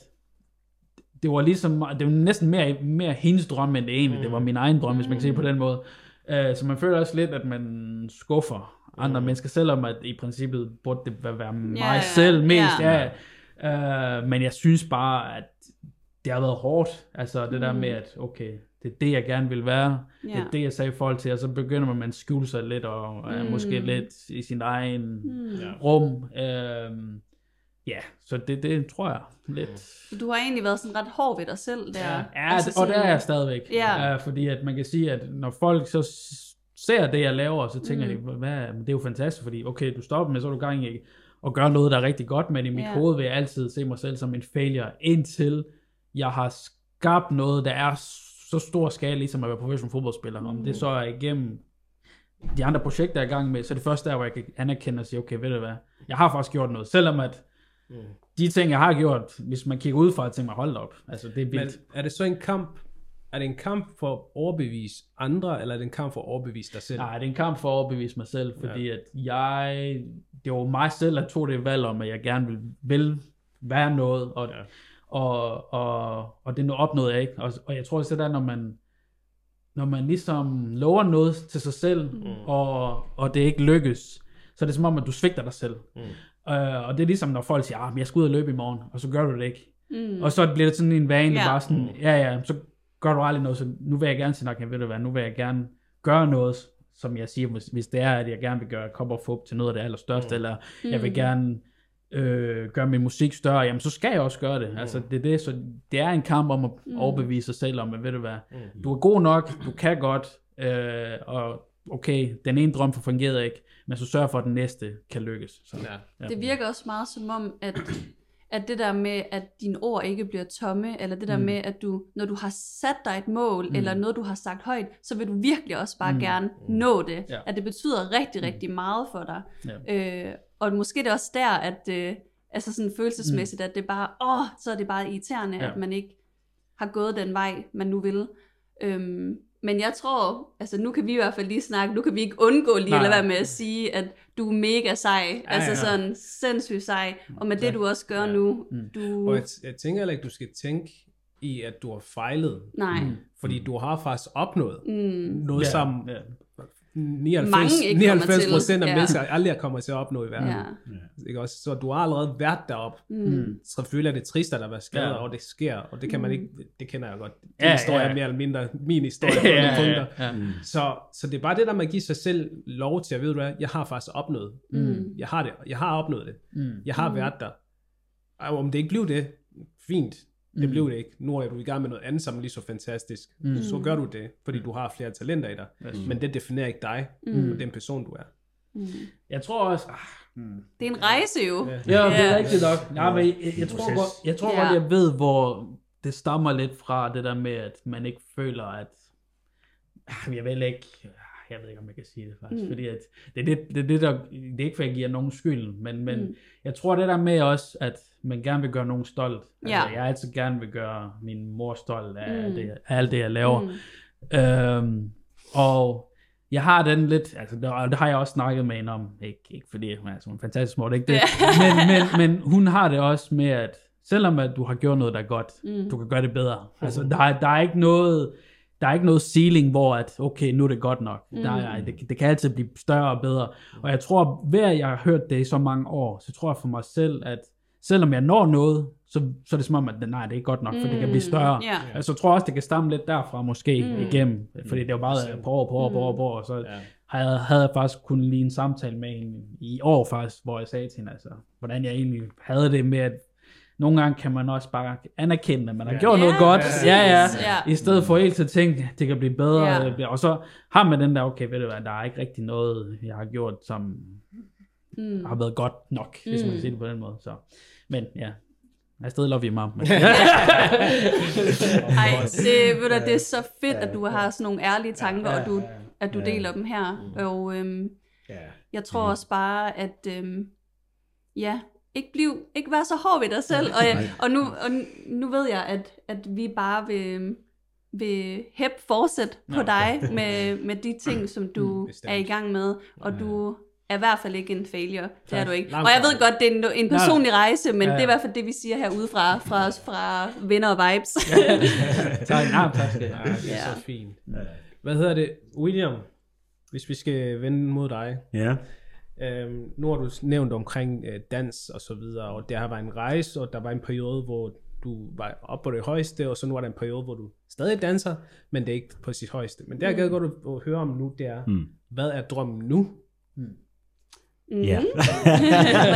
det var ligesom, det var næsten mere, mere hendes drøm, end det egentlig, det var min egen drøm, hvis man kan sige det på den måde. Uh, så man føler også lidt, at man skuffer andre mennesker, selvom at i princippet burde det være- mig ja, selv mest, ja. ja. Uh, men jeg synes bare, at det har været hårdt, altså det der med, at okay, det er det, jeg gerne vil være, det Ja. er det, jeg sagde i forhold til, og så begynder man at skjule sig lidt, og er Mm. måske lidt i sin egen Mm. Rum. Øhm, ja, så det, det tror jeg lidt. Så du har egentlig været sådan ret hård ved dig selv der. Ja, Altså og der er jeg stadigvæk. Ja. Uh, fordi at man kan sige, at når folk så ser det, jeg laver, så tænker Mm. de, hvad, det er jo fantastisk, fordi okay, du stopper med, så er du gang i at gøre noget, der er rigtig godt, men i mit Ja. hoved vil jeg altid se mig selv som en failure, indtil jeg har skabt noget, der er så stor skala, ligesom at være professionel fodboldspiller. Om det så er igennem de andre projekter, jeg er i gang med, så er det første der, hvor jeg kan anerkende og sige, okay, ved du hvad, jeg har faktisk gjort noget, selvom at de ting, jeg har gjort, hvis man kigger ud fra, tænker man, hold op, altså det er vildt. Men er det så en kamp, er det en kamp for at overbevise andre, eller er det en kamp for at overbevise dig selv? Nej, det er en kamp for at overbevise mig selv, fordi ja. at jeg, det var mig selv, der tog det valg om, at jeg gerne vil, vil være noget, og, ja. Og, og, og det nu opnåede jeg ikke. Og, og jeg tror også, det er, når man, når man ligesom lover noget til sig selv, mm. og, og det ikke lykkes, så er det som om, at du svigter dig selv. Mm. Uh, og det er ligesom, når folk siger, ah, men jeg skal ud og løbe i morgen, og så gør du det ikke. Mm. Og så bliver det sådan en vane, Ja. bare sådan, ja ja, så gør du aldrig noget, så nu vil jeg gerne sige, nok, ved du hvad, nu vil jeg gerne gøre noget, som jeg siger, hvis, hvis det er, at jeg gerne vil gøre Kop og Fup til noget af det allerstørste, mm. eller jeg vil gerne øh, gøre min musik større, jamen så skal jeg også gøre det. Mm. Altså det er det, så det er en kamp om at overbevise sig selv om, at ved du hvad, mm. du er god nok, du kan godt, øh, og okay, den ene drøm for fungerede ikke, men så sørg for, at den næste kan lykkes. Så. Ja. Ja. Det virker også meget som om, at, at det der med, at dine ord ikke bliver tomme, eller det der mm. med, at du, når du har sat dig et mål, mm. eller noget, du har sagt højt, så vil du virkelig også bare mm. gerne nå det. Ja. At det betyder rigtig, rigtig meget for dig. Ja. Øh, og måske det er også der, at øh, altså sådan følelsesmæssigt, at det bare, åh, så er det bare irriterende, Ja. at man ikke har gået den vej, man nu vil. Øhm, men jeg tror, altså nu kan vi i hvert fald lige snakke, nu kan vi ikke undgå lige at lade være med at sige, at du er mega sej, ja, altså ja. sådan sindssygt sej, og med det du også gør Ja. nu, Mm. du, Og jeg, jeg tænker heller ikke, du skal tænke i, at du har fejlet, nej, fordi du har faktisk opnået mm, noget, Ja, som ja. 99, Mange ikke kommer 99 til. procent af Ja. mennesker aldrig kommer til at opnå i verden. ja, Ikke også? Så du har allerede været derop. mm, Selvfølgelig er det trist, at der er skader, Ja. og det sker, og det kan man ikke, det kender jeg godt. Din Ja, ja, historie ja. er mere eller mindre min historie [laughs] på ja, ja, punkter. ja, ja. Så, så det er bare det der med at give sig selv lov til at vide, hvad jeg har faktisk opnået. mm, Jeg har det. Jeg har opnået det. Mm. Jeg har Mm. været der. Og om det ikke blev det, fint. Det Mm. blev det ikke. Nu er du i gang med noget andet, som er lige så fantastisk. Mm. Så gør du det, fordi du har flere talenter i dig. Men det definerer ikke dig, Mm. og den person du er. mm. Jeg tror også, ah, mm. Det er en rejse jo. Ja. Ja, det er rigtigt nok. Ja, men jeg, jeg, jeg tror, godt, jeg, tror Ja. godt, jeg ved, hvor det stammer lidt fra det der med, at man ikke føler, at Ah, jeg vil ikke, ah, jeg ved ikke, om jeg kan sige det faktisk, Mm. mm. fordi at det, er det, det, er det, der, det er ikke, for jeg giver nogen skyld, men, men Mm. mm. jeg tror det der med også, at man gerne vil gøre nogen stolt. Altså, Ja. jeg altid gerne vil gøre min mor stolt af, Mm. mm. det, af alt det, jeg laver. Mm. Mm. Øhm, og jeg har den lidt, altså det, og det har jeg også snakket med hende om, ikke, ikke fordi hun er sådan en fantastisk mor, det ikke det, [laughs] men, men, men hun har det også med, at selvom at du har gjort noget, der er godt, Mm. mm. du kan gøre det bedre. Altså der er, der er ikke noget, der er ikke noget ceiling, hvor at, okay, nu er det godt nok. Mm. Der er, det, det kan altid blive større og bedre. Og jeg tror, hver jeg har hørt det i så mange år, så tror jeg for mig selv, at selvom jeg når noget, så, så er det som om, at nej, det er ikke godt nok, for det kan blive større. Ja. Altså, jeg tror også, det kan stamme lidt derfra måske mm. igennem, fordi det er jo bare på år, på år, på år, på år, og så Ja. havde, havde jeg faktisk kun lige en samtale med hende i år faktisk, hvor jeg sagde til hende, altså, hvordan jeg egentlig havde det med, at nogle gange kan man også bare anerkende, at man har gjort Ja, noget godt, præcis. ja, ja, Ja. i stedet for hele tiden at tænke, det kan blive bedre, bliver- og så har man den der, okay, ved du hvad, der er ikke rigtig noget, jeg har gjort, som Mm. har været godt nok, hvis man kan sige det på den måde, så, men ja, I still love you, mom. [laughs] Men, Ej, det, ved du, det er så fedt, at du har sådan nogle ærlige tanker, og du, at du deler dem her. Og øhm, Ja. jeg tror også bare, at øhm, ja, ikke, bliv, ikke være så hård ved dig selv. Og, jeg, og, nu, og nu ved jeg, at, at vi bare vil, vil hæppe fortsæt på dig med, med de ting, som du er i gang med. Og du er i hvert fald ikke en failure. Det er du ikke. Og jeg ved godt, det er en, en personlig rejse, men Ja, ja. det er i hvert fald det, vi siger herude fra, fra, fra venner og vibes. [laughs] tak, nej, tak skal jeg. Ja, det er Ja. så fint. Hvad hedder det? William, hvis vi skal vende mod dig. Ja. Øhm, nu har du nævnt omkring øh, dans og så videre, og der har været en rejse, og der var en periode, hvor du var oppe på det højeste, og så nu er der en periode, hvor du stadig danser, men det er ikke på sit højeste. Men der er mm. godt at, at høre om nu, det er, mm. hvad er drømmen nu? Mm. Ja. [laughs]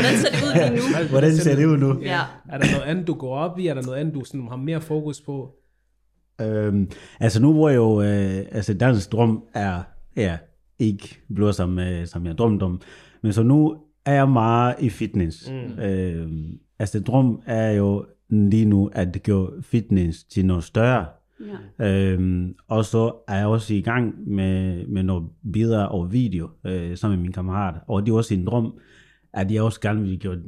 Hvordan ser det ud lige nu? [laughs] Hvordan ser det ud nu? Ja. Er der noget andet, du går op i? Er der noget andet, du sådan har mere fokus på? Øhm, altså nu hvor jeg jo, øh, altså dansk drøm er, ja, ikke blevet som, øh, som jeg drømte om, men så nu er jeg meget i fitness. Mm. Øhm, altså drøm er jo lige nu, at gøre fitness til noget større. Ja. Øhm, og så er jeg også i gang med, med noget billeder og video øh, sammen med min kammerat. Og det er også en drøm, at jeg også gerne vil gøre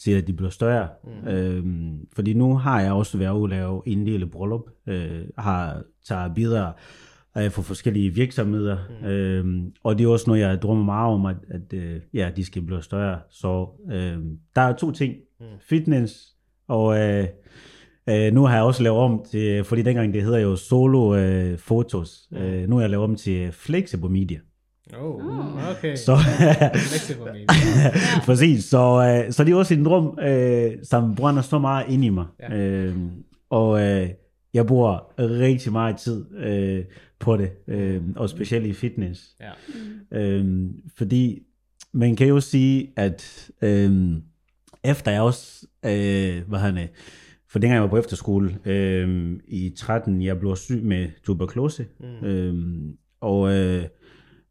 til, at de bliver større. Mm. Øhm, fordi nu har jeg også været ude at lave en lille bryllup, øh, har taget billeder øh, for forskellige virksomheder. Mm. Øhm, og det er også noget, jeg drømmer meget om, at, at øh, ja, de skal blive større. Så øh, der er to ting. Mm. Fitness og... Øh, Øh, nu har jeg også lavet om til, fordi dengang det hedder jo solo øh, fotos. Mm. Øh, nu har jeg lavet om til flexible media. Oh, okay. Så, Flexible media. [laughs] præcis, så, øh, så det er også en drøm, øh, som brænder så meget ind i mig. Ja. Øh, og øh, jeg bruger rigtig meget tid øh, på det, øh, og specielt i fitness. Ja. Øh, fordi man kan jo sige, at øh, efter jeg også, øh, hvad han er, for dengang jeg var på efterskole øh, i 13, jeg blev syg med tuberkulose. Mm. Øh, og, øh,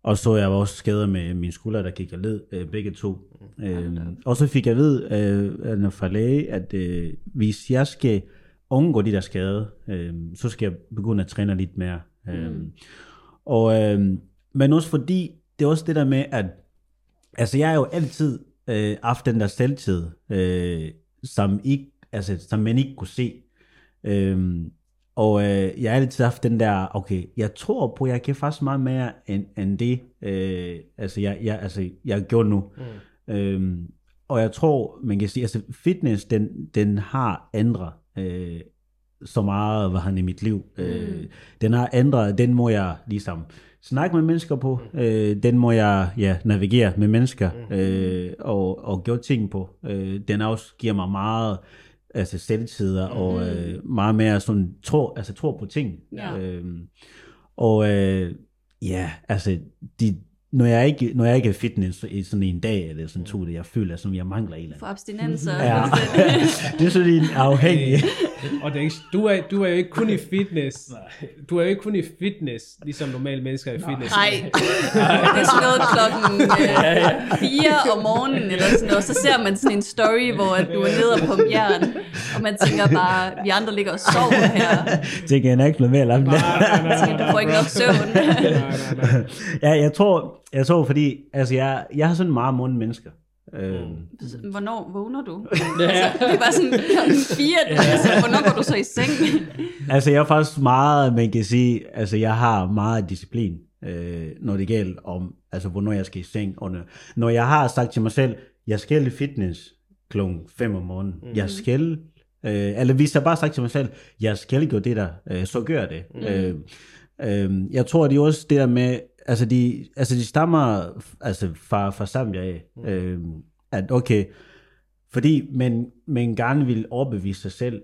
og så jeg var også skadet med min skulder, der gik og led, øh, begge to. Øh, og så fik jeg ved øh, fra læge, at øh, hvis jeg skal undgå de der skader, øh, så skal jeg begynde at træne lidt mere. Øh, og, øh, men også fordi, det er også det der med, at altså jeg har jo altid øh, haft den der selvtid, øh, som, ikke, altså, som man ikke kunne se. Øhm, og øh, jeg har altid haft den der, okay, jeg tror på, jeg kan faktisk meget mere end, end det, øh, altså, jeg, jeg, altså, jeg gjort nu. Mm. Øhm, og jeg tror, man kan sige, altså fitness, den, den har ændret øh, så meget, hvad han i mit liv. Mm. Øh, den har ændret, den må jeg ligesom snakke med mennesker på, øh, den må jeg ja, navigere med mennesker øh, og, og gøre ting på. Øh, den også giver mig meget altså selvtider og øh, meget mere sådan tro, altså tro på ting. Ja. Øhm, og øh, ja, altså de, når jeg ikke når jeg ikke er fitness i sådan en dag eller sådan to dage, jeg føler som jeg mangler en eller For anden. abstinenser. Ja. [laughs] [laughs] det er sådan en afhængig. Og det er ikke, du, er, du er jo ikke kun i fitness. Du er jo ikke kun i fitness, ligesom normale mennesker er i fitness. Nej, det er sådan noget klokken øh, 4 om morgenen, eller sådan noget. Så ser man sådan en story, hvor at du er nede og pumpe jern, og man tænker bare, vi andre ligger og sover her. Tænker jeg ikke noget mere langt. Du får ikke nok søvn. [laughs] ja, jeg tror, jeg tror, fordi altså jeg, jeg har sådan meget måned mennesker. Øhm, Hvornår vågner du? [laughs] Altså, det er bare sådan 4, altså, hvornår går du så i seng? [laughs] altså jeg er faktisk meget, man kan sige, altså jeg har meget disciplin, øh, når det gælder om, altså hvornår jeg skal i seng. Og når, når jeg har sagt til mig selv, jeg skal i fitness klokken 5 om morgenen, mm. jeg skal, øh, eller hvis jeg bare sagt til mig selv, jeg skal gøre det der, øh, så gør jeg det. Mm. Øh, Øhm, jeg tror, det er også det der med, altså de, altså de stammer altså fra, fra Zambia af, mm. øhm, at okay, fordi man, man gerne vil overbevise sig selv,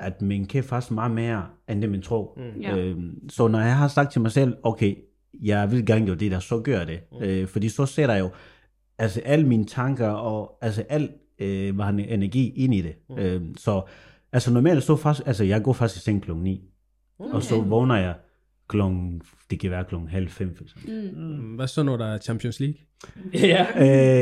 at man kan faktisk meget mere, end det man tror. Mm. Øhm, så når jeg har sagt til mig selv, okay, jeg vil gerne gøre det der, så gør jeg det. Mm. Øh, fordi så sætter jeg jo altså alle mine tanker og altså al øh, hvad han, energi ind i det. Mm. Øhm, så altså normalt så faktisk, altså jeg går faktisk i seng klokken 9, okay. og så vågner jeg klokken, det kan være klokken halv fem. For eksempel. Mm, Hvad så, når der er Champions League? [laughs] ja.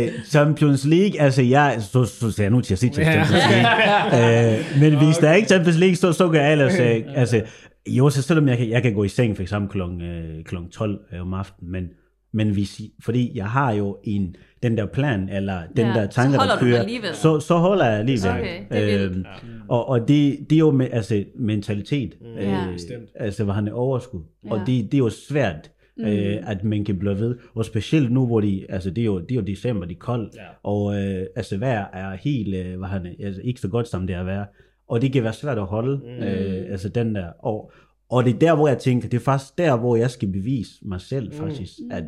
Øh, Champions League, altså jeg, så, så ser jeg nu til at sige til Champions League. øh, men hvis der er ikke Champions League, så, så gør jeg ellers, øh, altså, jo, så selvom jeg kan, jeg kan gå i seng for eksempel klokken, øh, klokken 12 øh, om aftenen, men, men hvis, fordi jeg har jo en, den der plan, eller den Ja, der tanke, der kører, så, så holder jeg alligevel. Okay, det er vildt. Øhm, og, og det, det er jo med, altså, mentalitet, Ja. øh, Bestemt. altså hvad han er overskud, Ja. og det, det er jo svært, mm. øh, at man kan blive ved, og specielt nu, hvor de, altså det er jo, det er jo december, det er koldt, Ja. og øh, altså vejr er helt, øh, hvad han er, altså ikke så godt som det er at være, og det kan være svært at holde, mm. øh, altså den der, og, og det er der, hvor jeg tænker, det er faktisk der, hvor jeg skal bevise mig selv faktisk, at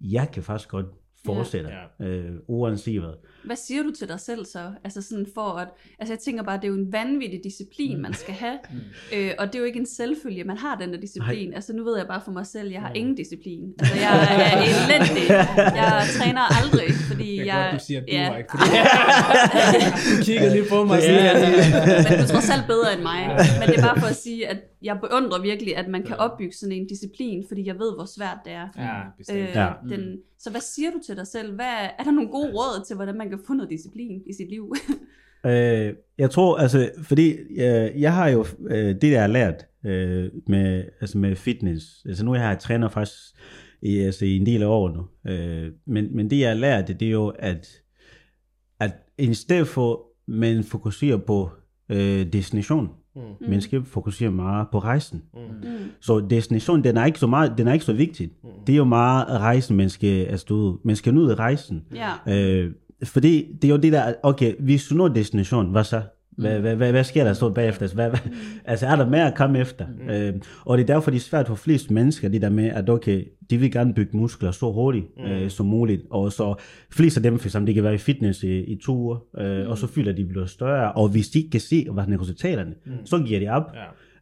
jeg kan faktisk godt fortsætte, Ja. øh, uanset hvad. Hvad siger du til dig selv så? Altså sådan for at, altså jeg tænker bare, det er jo en vanvittig disciplin, man skal have. [laughs] Øh, og det er jo ikke en selvfølge, man har den der disciplin. Altså nu ved jeg bare for mig selv, jeg har ingen disciplin. Altså jeg er elendig. [laughs] Jeg træner aldrig, fordi Det er jeg... godt, du siger, at du ja. ikke. Fordi... [laughs] du kigger lige på mig. Ja. Men du er trods alt bedre end mig. Men det er bare for at sige, at jeg beundrer virkelig, at man kan opbygge sådan en disciplin, fordi jeg ved, hvor svært det er. Ja, bestemt. Øh, Ja. den, så hvad siger du til dig selv? Hvad, er der nogle gode råd til, hvordan man kan få noget disciplin i sit liv? [laughs] Øh, jeg tror, altså, fordi øh, jeg har jo øh, det, der jeg har lært øh, med, altså med fitness. Altså nu har jeg træner faktisk i, altså, i en del af år nu. Øh, men, men det, jeg har lært, det er jo, at, at i stedet for, man fokuserer på øh, destination, mm. man skal fokusere meget på rejsen. Mm. Så destination, den er ikke så, meget, den er ikke så vigtig. Det er jo meget rejsen, man skal, altså, du, man skal ud af rejsen. ja. Øh, fordi det er jo det der, okay, hvis du når destination, hvad så? Hvad, hvad, hvad, hvad sker der så bagefter? Hvad, hvad, altså er der mere at komme efter? Mm. Øh, og det er derfor, det er svært for flest mennesker, det der med, at okay, de vil gerne bygge muskler så hurtigt mm. øh, som muligt. Og så flest af dem, for eksempel, de kan være i fitness i, i to uger, øh, mm. og så føler de bliver større. Og hvis de ikke kan se, hvad er resultaterne, mm. så giver de op. Ja.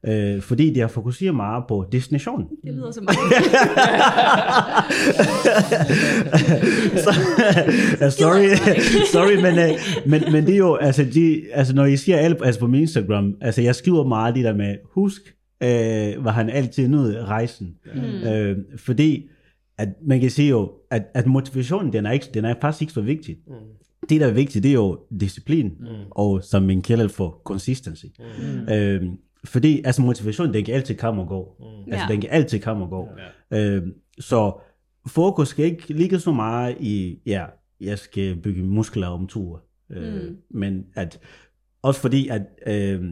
Øh, fordi de har fokuseret meget på destination. Det lyder som [laughs] så, uh, sorry, sorry, men, uh, men, men det er jo, altså, de, altså når I siger alt, altså på min Instagram, altså jeg skriver meget det der med, husk, øh, hvad han altid nød rejsen. Mm. Øh, fordi, at man kan sige jo, at, at motivationen, den er, ikke, den er faktisk ikke så vigtig. Mm. Det, der er vigtigt, det er jo disciplin, mm. og som man kalder for consistency. Mm. Øh, fordi, altså motivation, den kan altid komme og gå. Mm. Altså, Ja. den kan altid komme og gå. Ja. Øh, så fokus skal ikke ligge så meget i, ja, jeg skal bygge muskler om to uger. Øh, Mm. Men at, også fordi, at, øh,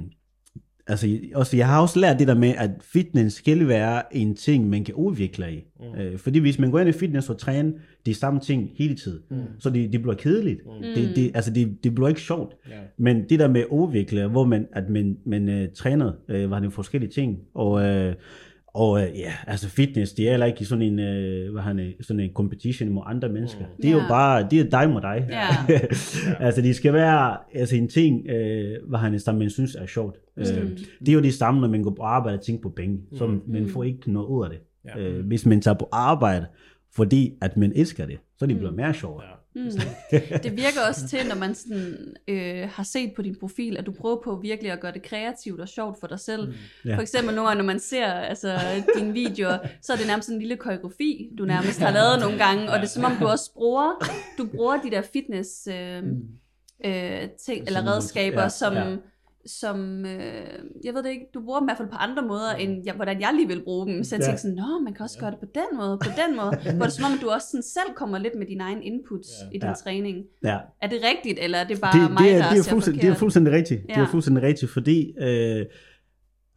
altså, også, jeg har også lært det der med, at fitness skal være en ting, man kan udvikle i. Mm. Øh, fordi hvis man går ind i fitness og træner de samme ting hele tiden, mm. så det, det bliver kedeligt. Mm. Det, det, altså, det, det bliver ikke sjovt. Ja. Men det der med at udvikle, hvor man, at man, man uh, træner, uh, var det forskellige ting, og, uh, og uh, ja, altså fitness, det er heller ikke sådan en, uh, hvad han, er, sådan en competition mod andre mennesker. Mm. Det er jo Ja. bare, det er dig mod dig. Ja. [laughs] altså det skal være altså en ting, uh, hvad han er, som man synes er sjovt. Uh, det er jo det samme, når man går på arbejde og tænker på penge, så man får ikke noget ud af det. Ja. Uh, hvis man tager på arbejde, fordi at man elsker det, så det bliver mere sjovt. Mm. [laughs] Det virker også til, når man sådan, øh, har set på din profil, at du prøver på virkelig at gøre det kreativt og sjovt for dig selv. Mm. Ja. For eksempel nogle gange, når man ser altså, dine videoer, så er det nærmest sådan en lille koreografi, du nærmest har lavet nogle gange, og det er som om, du også bruger, du bruger de der fitness øh, øh, ting, eller redskaber, Ja, som, ja. Som øh, jeg ved det ikke, du bruger dem i hvert fald på andre måder, end jeg, hvordan jeg lige vil bruge dem. Så jeg Ja. tænkte sådan, nå, man kan også gøre det på den måde, på den måde. [laughs] Hvor det er som om, du også sådan selv kommer lidt med dine egne inputs i din Ja. træning. Ja. Er det rigtigt, eller er det bare det, mig, det, er, der det, er fuldstændig, det er fuldstændig rigtigt. Ja. Det er Ja. fuldstændig rigtigt, fordi øh,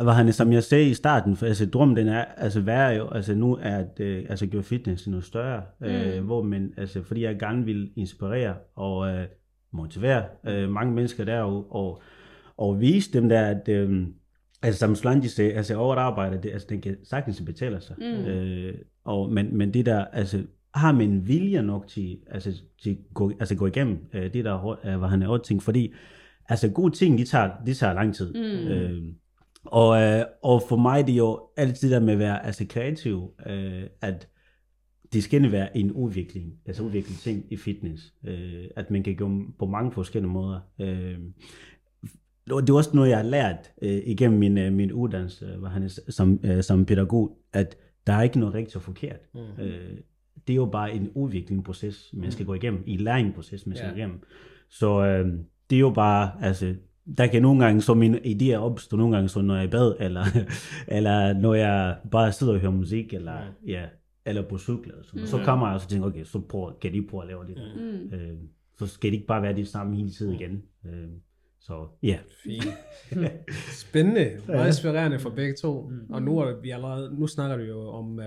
hvad han, som jeg sagde i starten, for, altså drømmen den er, altså er jo, altså nu er at øh, altså gøre fitness noget større, øh, hvor man, altså fordi jeg gerne vil inspirere og øh, motivere øh, mange mennesker der og, og, og vise dem der, at, øh, Altså som Solange sagde, altså over arbejde, det, altså, den kan sagtens betale sig. Mm. Øh, og, men, men det der, altså har man vilje nok til, altså, til gå, altså gå igennem øh, det der, øh, hvad han er ting, fordi altså gode ting, de tager, de tager lang tid. Mm. Øh, og, øh, og for mig det er jo altid der med at være altså, kreativ, øh, at det skal være en udvikling, altså udvikling ting i fitness, øh, at man kan gå på mange forskellige måder. Øh, det er også noget, jeg har lært øh, igennem min, øh, min uddannelse hvad han som, øh, som pædagog, at der er ikke noget rigtigt og forkert. Mm. Øh, det er jo bare en udviklingsproces, man skal gå igennem, en læringsproces, man skal Ja. gå igennem. Så øh, det er jo bare, altså, der kan nogle gange så mine idéer opstå, nogle gange så når jeg er i bad, eller, [laughs] eller når jeg bare sidder og hører musik, eller, ja, eller på cykel, eller sådan. Mm. så kommer jeg og så tænker, okay, så prøv, kan de prøve at lave det. Mm. Øh, så skal det ikke bare være det samme hele tiden igen. Øh, så ja, Fint. [laughs] Spændende. Meget inspirerende for begge to. Og nu, er vi allerede, nu snakker du jo om uh,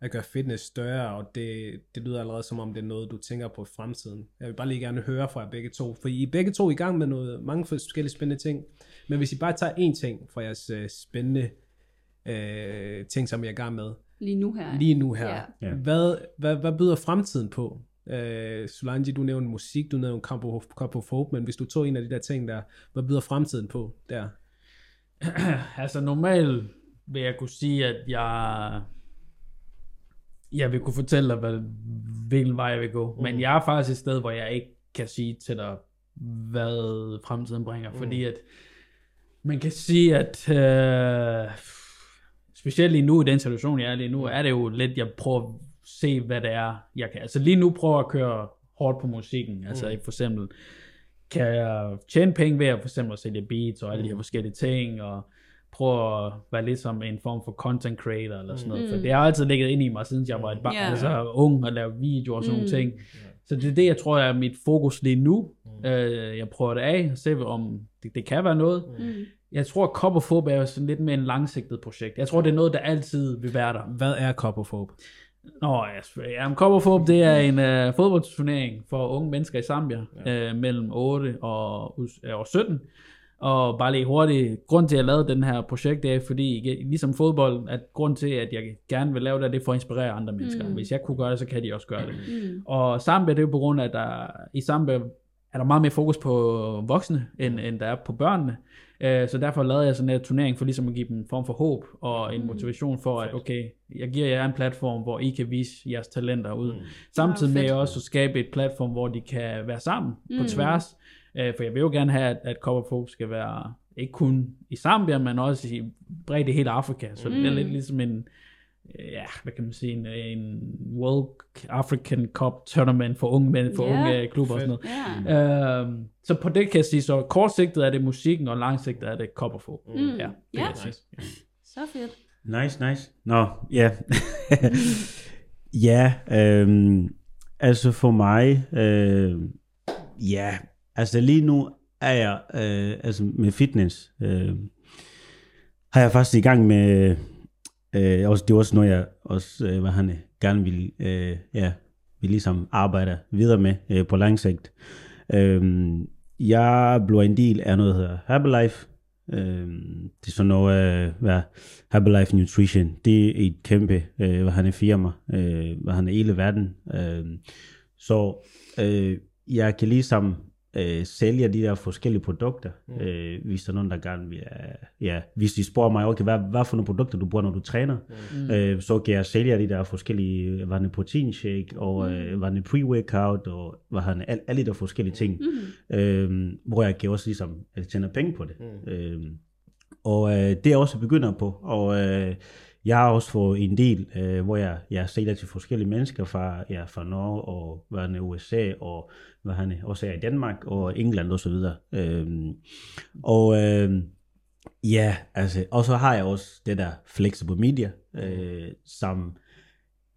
at gøre fitness større, og det, det lyder allerede som om det er noget, du tænker på i fremtiden. Jeg vil bare lige gerne høre fra jer begge to, for I er begge to i gang med noget, mange forskellige spændende ting. Men hvis I bare tager én ting fra jeres uh, spændende uh, ting, som I er i gang med, Lige nu her. lige nu her. Ja. Hvad, hvad, hvad byder fremtiden på? Øh, Solange, du nævnte musik, du nævnte Cup of, Cup of Hope, men hvis du tog en af de der ting der, hvad byder fremtiden på der? [clears throat] altså normalt vil jeg kunne sige, at jeg, jeg vil kunne fortælle dig, hvad, hvilken vej jeg vil gå. Mm. Men jeg er faktisk et sted, hvor jeg ikke kan sige til dig, hvad fremtiden bringer. Mm. Fordi at man kan sige, at øh, specielt lige nu i den situation, jeg er lige nu, er det jo lidt, jeg prøver se, hvad det er, jeg kan. Altså lige nu prøver jeg at køre hårdt på musikken. Altså for eksempel, kan jeg tjene penge ved at for eksempel at sælge beats og alle de her forskellige ting, og prøve at være lidt som en form for content creator eller sådan noget, for det har altid ligget ind i mig, siden jeg var et barn, Ja. altså ung og lave videoer og sådan nogle ting. Så det er det, jeg tror, er mit fokus lige nu. Øh, jeg prøver det af, og se om det, det kan være noget. Mm. Jeg tror, at Cop of Hope er sådan lidt mere en langsigtet projekt. Jeg tror, det er noget, der altid vil være der. Hvad er Hope? Nå, ja, ja men Cup of Hope, det er en uh, fodboldturnering for unge mennesker i Zambia, ja. uh, mellem 8 og, us- og 17. Og bare lige hurtigt, grund til, at jeg lavede den her projekt, det er fordi, ligesom fodbold, at grund til, at jeg gerne vil lave det, det er for at inspirere andre mennesker. Mm. Hvis jeg kunne gøre det, så kan de også gøre det. Mm. Og Zambia, det er jo på grund af, at der, i Zambia er der meget mere fokus på voksne, end, end der er på børnene. Øh, Så derfor lavede jeg sådan en turnering for ligesom at give dem en form for håb og en motivation for, at okay, jeg giver jer en platform, hvor I kan vise jeres talenter ud. Samtidig med også at skabe et platform, hvor de kan være sammen på Mm. tværs. Øh, For jeg vil jo gerne have, at, at Cover Folk skal være ikke kun i Zambia, men også i bredt i hele Afrika. Så det er Mm. lidt ligesom en, ja, hvad kan man sige, en, en World African Cup tournament for unge mænd, for Ja. unge klubber og sådan noget. Øhm, så på det kan jeg sige, så kortsigtet er det musikken, og langsigtet er det Cup of Hope. Mm. Ja, det Ja. kan jeg sige. Så fedt. Nice, nice. Nå, ja. [laughs] ja, øhm, altså for mig, øh, ja, altså lige nu er jeg, øh, altså med fitness, øh, har jeg faktisk i gang med, øh, også, det er også noget, jeg også, øh, hvad han øh, gerne vil, øh, ja, vil ligesom arbejde videre med øh, på lang sigt. Øh, jeg blev en del af noget, der hedder Herbalife, Øh, det er sådan noget, øh, hvad Herbalife Nutrition, det er et kæmpe, øh, hvad han er firma, øh, hvad han er i hele verden. Øh, så øh, jeg kan ligesom øh, sælge de der forskellige produkter, mm. øh, hvis der er nogen, der gerne vil, øh, ja, hvis de spørger mig, okay, hvad, hvad for nogle produkter du bruger, når du træner, mm. øh, så kan jeg sælge de der forskellige, hvad er protein shake, og øh, hvad er pre-workout, og hvad han er, al- alle de der forskellige ting, Mm. øh, hvor jeg kan også ligesom øh, tjene penge på det. Mm. Øh, og øh, det er jeg også begynder på, og øh, jeg har også fået en del, øh, hvor jeg, jeg sælger til forskellige mennesker fra, ja, fra Norge og hvad USA, og hvad han er, også er i Danmark og England og så videre. Øh, og øh, ja, altså, og så har jeg også det der flexible media, øh, som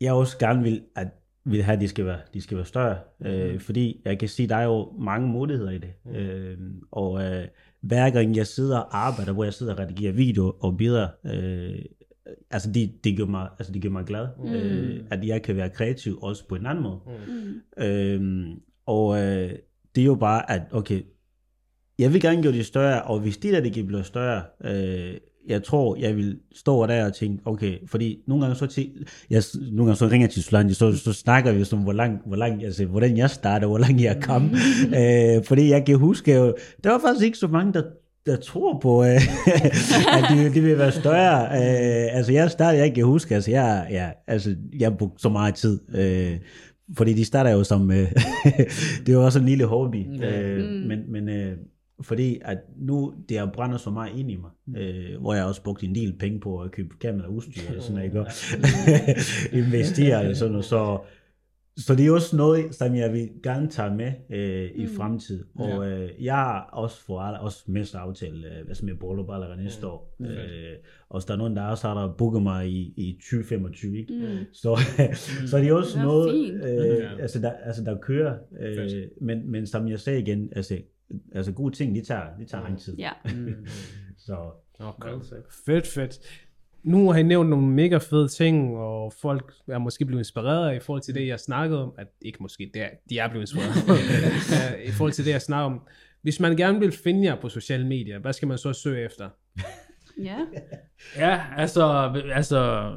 jeg også gerne vil, at vil have, at de skal være, de skal være større. Øh, fordi jeg kan sige, der er jo mange muligheder i det. Mm. Øh, og øh, hver gang jeg sidder og arbejder, hvor jeg sidder og redigerer video og billeder, øh, altså det, det, gør mig, altså det gør mig glad, mm. øh, at jeg kan være kreativ også på en anden måde. Mm. Øhm, og øh, det er jo bare, at okay, jeg vil gerne gøre det større, og hvis det der det kan blive større, øh, jeg tror, jeg vil stå der og tænke, okay, fordi nogle gange så, til, jeg, nogle gange så ringer jeg til Solange, så, så snakker vi om, hvor lang, hvor lang, altså, hvordan jeg starter, hvor langt jeg kom. øh, fordi jeg kan huske, jo, der var faktisk ikke så mange, der der tror på, øh, [laughs] at det, det vil være større. Øh, altså jeg startede, jeg kan huske, altså jeg, ja, altså, jeg brugte så meget tid, øh, fordi de starter jo som, øh, [laughs] det var også en lille hobby, øh, men, men øh, fordi at nu det har brændt så meget ind i mig, øh, hvor jeg også brugte en del penge på at købe kamera og udstyr, og sådan noget, ikke? [laughs] investere og sådan noget, så så det er også noget, som jeg vil gerne tage med øh, i mm. fremtid. Og øh, jeg har også for også mest aftale, øh, hvad som er bryllup allerede næste år. Mm. Øh, og der er nogen, der også har der booket mig i, i 2025, ikke? Mm. Så, [laughs] så det er også Det er noget, fint. øh, altså, der, altså der kører. Øh, men, men som jeg sagde igen, altså, altså gode ting, de tager, de tager lang tid. Ja. [laughs] Så Okay. Fedt, fedt. Nu har I nævnt nogle mega fede ting, og folk er måske blevet inspireret i forhold til det, jeg snakkede om. At ikke måske, det er, de er blevet inspireret. [laughs] Øh, I forhold til det, jeg snakker om. Hvis man gerne vil finde jer på sociale medier, hvad skal man så søge efter? ja. Ja, altså, altså,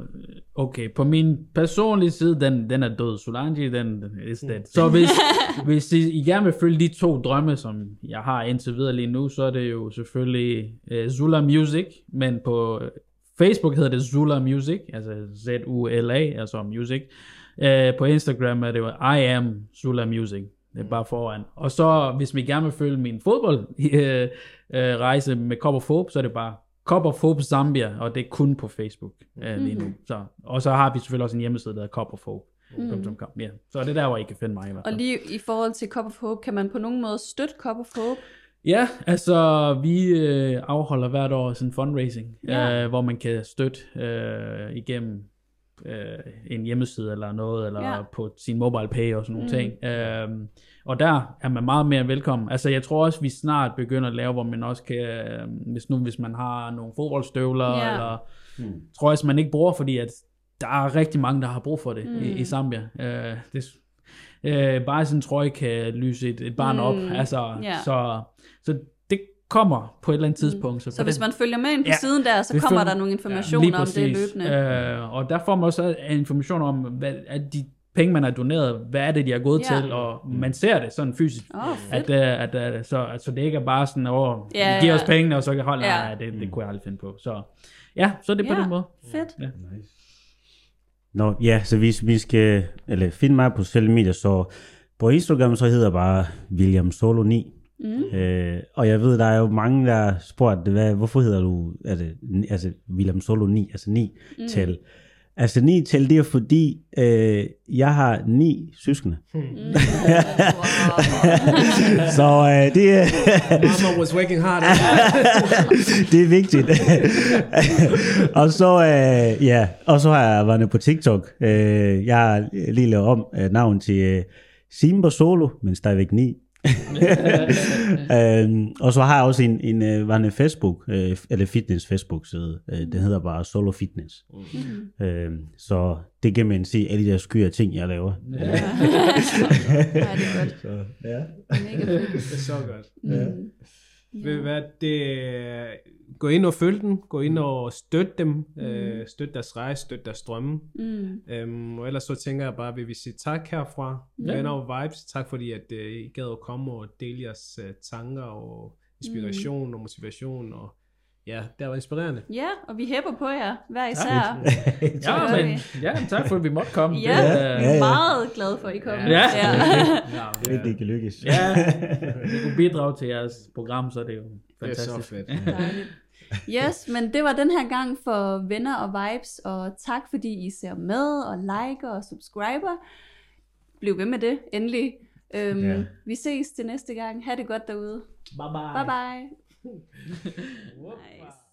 okay, på min personlige side, den, den er død. Solange, den, den is dead. Så hvis, [laughs] hvis I, I gerne vil følge de to drømme, som jeg har indtil videre lige nu, så er det jo selvfølgelig uh, Zula Music, men på Facebook hedder det Zula Music, altså Z-U-L-A, altså music. Uh, på Instagram er det jo I am Zula Music. Det er bare foran. Og så, hvis vi gerne vil følge min fodbold [laughs] øh, øh, rejse med Cop of Hope, så er det bare Cop of Hope Zambia, og det er kun på Facebook øh, lige nu. Så, og så har vi selvfølgelig også en hjemmeside, der hedder Cop of Hope. Mm. Ja. Så det er der, hvor I kan finde mig i hvert Og fald. lige i forhold til Cup of Hope, kan man på nogen måde støtte Cup of Hope? Ja, altså vi øh, afholder hvert år sådan en fundraising, Ja. øh, hvor man kan støtte øh, igennem øh, en hjemmeside eller noget, eller Ja. på sin mobile pay og sådan nogle mm. ting. Øh, og der er man meget mere velkommen. Altså jeg tror også, vi snart begynder at lave, hvor man også kan, øh, hvis nu hvis man har nogle fodboldstøvler, Ja. eller tror jeg, også, man ikke bruger, fordi at der er rigtig mange, der har brug for det mm. i, i Zambia. Øh, det, øh, bare sådan en trøje kan lyse et, et barn mm. op. Altså, Ja. så, så det kommer på et eller andet tidspunkt. Så, Så på hvis den- man følger med ind på Ja, siden der, så kommer følger- der nogle informationer om det løbende. Øh, og der får man også information om, hvad er de penge, man har doneret, hvad er det, de har gået Ja. ja. til, og man ser det sådan fysisk. Fedt. at, uh, at, uh, så altså, det ikke er bare sådan, åh, Ja, ja, giv ja. os pengene, og så kan holde, Ja. nej, det, det kunne jeg aldrig finde på. Så ja, så er det på Ja. den måde. Fedt. Nå, ja, så hvis vi skal eller finde mig på sociale medier, så på Instagram, så hedder jeg bare William Solo 9. Mm. Øh, og jeg ved, der er jo mange, der har spurgt, hvad, hvorfor hedder du altså, altså William Solo 9, altså 9 mm. tal. Altså 9 tal, det er fordi, øh, jeg har ni søskende. Wow. [laughs] så øh, det, er- Mama was working hard. [laughs] det er vigtigt. [laughs] og så øh, ja, og så har jeg været på TikTok. Øh, jeg har lige lavet om øh, navn til øh, Simba Solo, men stadigvæk 9. [laughs] øhm, og så har jeg også en, en, øh, var en Facebook, øh, eller fitness Facebook side. Øh, den hedder bare Solo Fitness. Mm. Øhm, så det kan man se alle de der skyer ting, jeg laver. Ja. [laughs] Ja, det er godt. Så, ja. Mega fedt. det er så godt. Mm. Ved du hvad, det, gå ind og følg dem, gå ind og støt dem, mm. øh, støt deres rejse, støt deres drømme. Mm. Øhm, og ellers så tænker jeg bare, at vi vil sige tak herfra, ja. venner og vibes. Tak fordi, at øh, I gad at komme og dele jeres øh, tanker og inspiration mm. og motivation. Og ja, det var inspirerende. Ja, og vi hæpper på jer, hver især. [laughs] Ja, gør men, ja, tak for, at vi måtte komme. Ja, Det, ja, ja. meget glad for, at I kom. Ja. ja. Ja, Det, [laughs] det kan lykkes. ja, det kunne bidrage til jeres program, så er det jo det er så fantastisk. fedt. Yes, men det var den her gang for venner og vibes, og tak fordi I ser med og liker og subscriber. Bliv ved med det, endelig. Øhm, Ja. Vi ses til næste gang. Ha' det godt derude. Bye bye. Bye bye. [laughs] nice.